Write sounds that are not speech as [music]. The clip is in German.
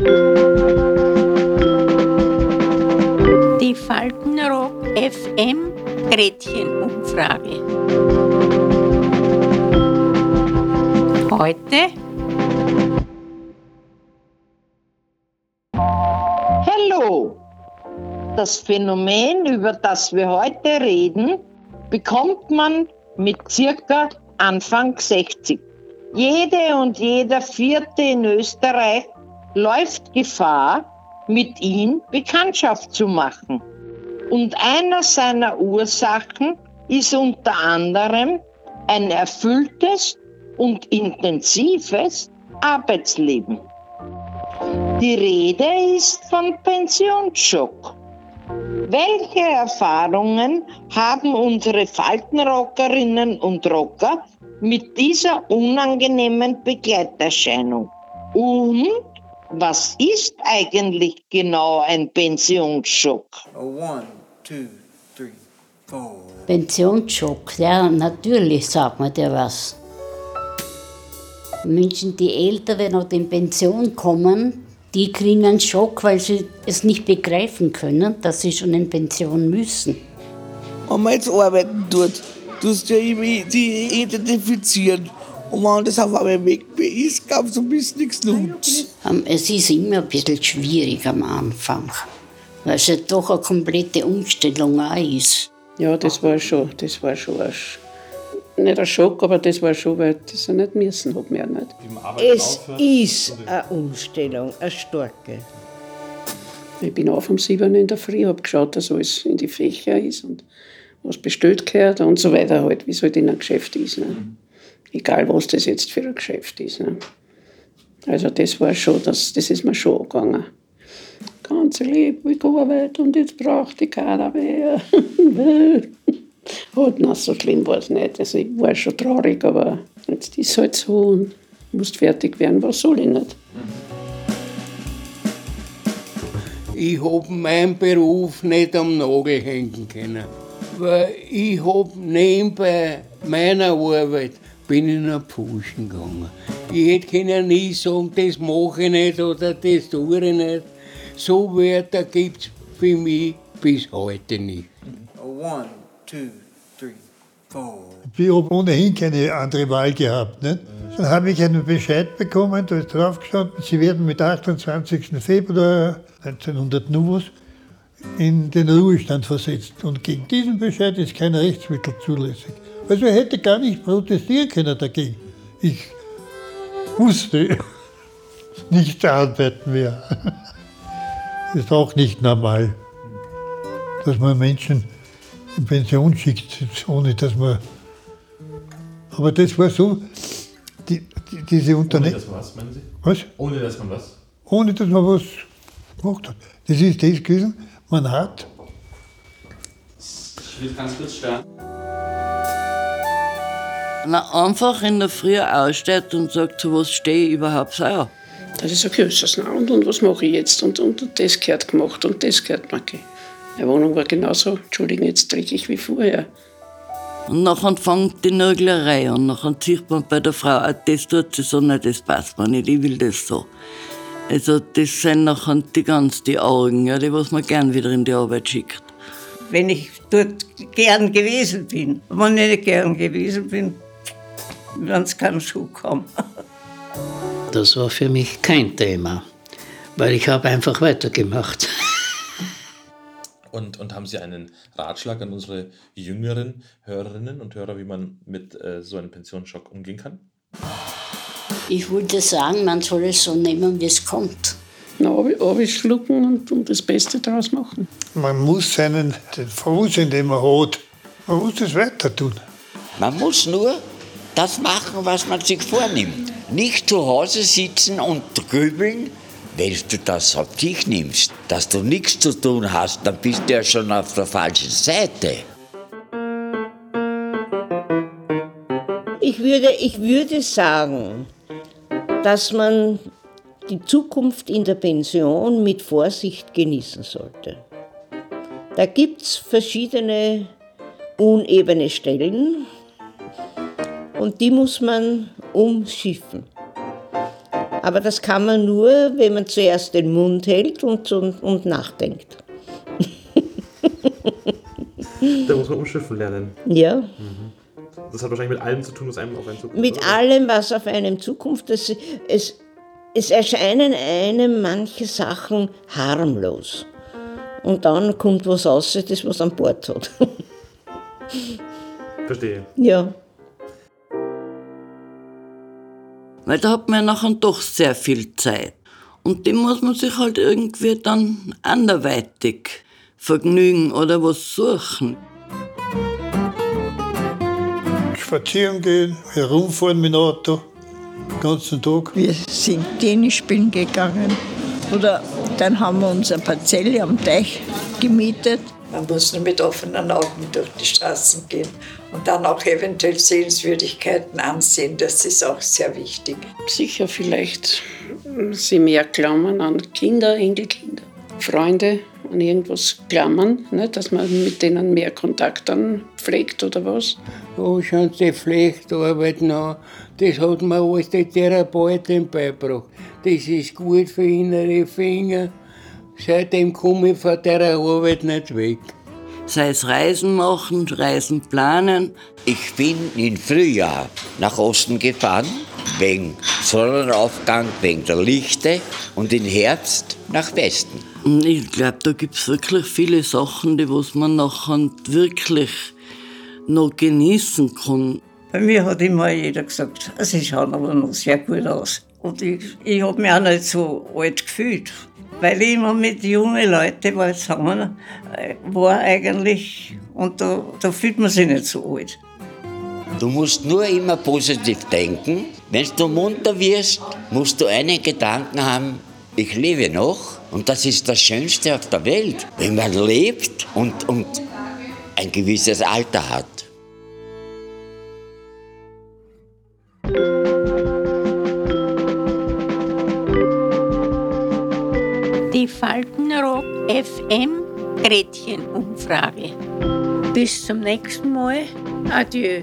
Die Faltenrock FM Gretchenumfrage. Heute Hallo! Das Phänomen, über das wir heute reden, bekommt man mit circa Anfang 60. Jede und jeder Vierte in Österreich läuft Gefahr, mit ihm Bekanntschaft zu machen. Und einer seiner Ursachen ist unter anderem ein erfülltes und intensives Arbeitsleben. Die Rede ist von Pensionsschock. Welche Erfahrungen haben unsere Faltenrockerinnen und Rocker mit dieser unangenehmen Begleiterscheinung? Und was ist eigentlich genau ein Pensionsschock? One, two, three, four. Pensionsschock, ja, natürlich sagt man dir was. Menschen, die älter werden oder in Pension kommen, die kriegen einen Schock, weil sie es nicht begreifen können, dass sie schon in Pension müssen. Wenn man jetzt arbeiten tut, tust du ja immer die identifizieren. Und wenn das auf einmal weg ist, glaubst du, bist nichts nutzt. Ähm, Es ist immer ein bisschen schwierig am Anfang, weil es ja doch eine komplette Umstellung auch ist. Ja, das war schon, das war schon ein, Sch- nicht ein Schock, aber das war schon, weil das ja nicht müssen hat mehr nicht. Es ist eine Umstellung, eine starke. Ich bin auf um 7 in der Früh, habe geschaut, dass alles in die Fächer ist und was bestellt gehört und so weiter halt, wie es halt in einem Geschäft ist. Ne? Egal, was das jetzt für ein Geschäft ist. Ne? Also das war schon, das, das ist mir schon angegangen. Ganz lieb, ich gearbeitet und jetzt braucht ich keiner mehr. [laughs] Halt, na, so schlimm war es nicht. Also ich war schon traurig, aber jetzt ist es halt so und musst fertig werden, was soll ich nicht? Ich hab meinen Beruf nicht am Nagel hängen können. Weil ich hab nebenbei meiner Arbeit bin ich nach Puschen gegangen. Ich hätte können nie sagen, das mache ich nicht oder das tue ich nicht. So Wörter gibt's für mich bis heute nicht. One, two, three, four. Ich habe ohnehin keine andere Wahl gehabt. Nicht? Dann habe ich einen Bescheid bekommen, da ist draufgestanden, Sie werden mit 28. Februar 1900 Nuvus in den Ruhestand versetzt. Und gegen diesen Bescheid ist kein Rechtsmittel zulässig. Also er hätte gar nicht protestieren können dagegen. Ich musste [laughs] nicht arbeiten mehr. Das [laughs] ist auch nicht normal, dass man Menschen in Pension schickt, ohne dass man. Aber das war so, die, die, diese Ohne Unternehmen. dass man was, meinen Sie? Was? Ohne dass man was? Ohne dass man was gemacht hat. Das ist das gewesen, man hat Ich will ganz kurz stören. Wenn er einfach in der Früh aussteht und sagt, zu was stehe ich überhaupt sauer. Das ist ein größeres und, und was mache ich jetzt? Und, und, und das gehört gemacht und das gehört mir. Die Wohnung war genauso, Entschuldigung, jetzt dreckig wie vorher. Und nachher fängt die Nörglerei an. Nachher sieht man bei der Frau, ah, das tut sie so nicht, das passt mir nicht, ich will das so. Also das sind nachher die ganz die Augen, ja, die was man gern wieder in die Arbeit schickt. Wenn ich dort gern gewesen bin. Wenn ich nicht gern gewesen bin, dann es keinen Schuh kommen. Das war für mich kein Thema, weil ich habe einfach weitergemacht. Und, und haben Sie einen Ratschlag an unsere jüngeren Hörerinnen und Hörer, wie man mit äh, so einem Pensionsschock umgehen kann? Ich würde sagen, man soll es so nehmen, wie es kommt. Na, schlucken und, und das Beste daraus machen. Man muss seinen den Frohsinn, den man hat, man muss das weiter tun. Man muss nur das machen, was man sich vornimmt. Nicht zu Hause sitzen und grübeln, wenn du das auf dich nimmst, dass du nichts zu tun hast, dann bist du ja schon auf der falschen Seite. Ich würde, ich würde sagen, dass man die Zukunft in der Pension mit Vorsicht genießen sollte. Da gibt es verschiedene unebene Stellen und die muss man umschiffen. Aber das kann man nur, wenn man zuerst den Mund hält und, und, und nachdenkt. [laughs] Da muss man umschiffen lernen. Ja. Mhm. Das hat wahrscheinlich mit allem zu tun, was einem auf einen zukommt. Mit oder? allem, was auf einem zukommt, das, es, es erscheinen einem manche Sachen harmlos. Und dann kommt was raus, das was an Bord hat. [laughs] Verstehe. ja. Weil da hat man nachher doch sehr viel Zeit. Und die muss man sich halt irgendwie dann anderweitig vergnügen oder was suchen. Spazieren gehen, herumfahren mit dem Auto, den ganzen Tag. Wir sind Tennis spielen gegangen. Oder dann haben wir uns eine Parzelle am Teich gemietet. Man muss nur mit offenen Augen durch die Straßen gehen und dann auch eventuell Sehenswürdigkeiten ansehen. Das ist auch sehr wichtig. Sicher vielleicht sie mehr klammern an Kinder, Enkelkinder, Freunde, an irgendwas klammern, ne, dass man mit denen mehr Kontakt dann pflegt oder was. Oh, schauen Sie Flechtarbeit an. Das hat mir alles die Therapeutin beigebracht. Das ist gut für innere Finger. Seitdem komme ich von der Arbeit nicht weg. Sei es Reisen machen, Reisen planen. Ich bin im Frühjahr nach Osten gefahren, wegen Sonnenaufgang, wegen der Lichte und im Herbst nach Westen. Ich glaube, da gibt es wirklich viele Sachen, die was man nachher wirklich noch genießen kann. Bei mir hat immer jeder gesagt, sie schauen aber noch sehr gut aus. Und ich, ich habe mich auch nicht so alt gefühlt, weil ich immer mit jungen Leuten war zusammen äh, war eigentlich und da, da fühlt man sich nicht so alt. Du musst nur immer positiv denken. Wenn du munter wirst, musst du einen Gedanken haben, ich lebe noch. Und das ist das Schönste auf der Welt, wenn man lebt und, und ein gewisses Alter hat. Die Faltenrock FM Gretchenumfrage. Bis zum nächsten Mal. Adieu.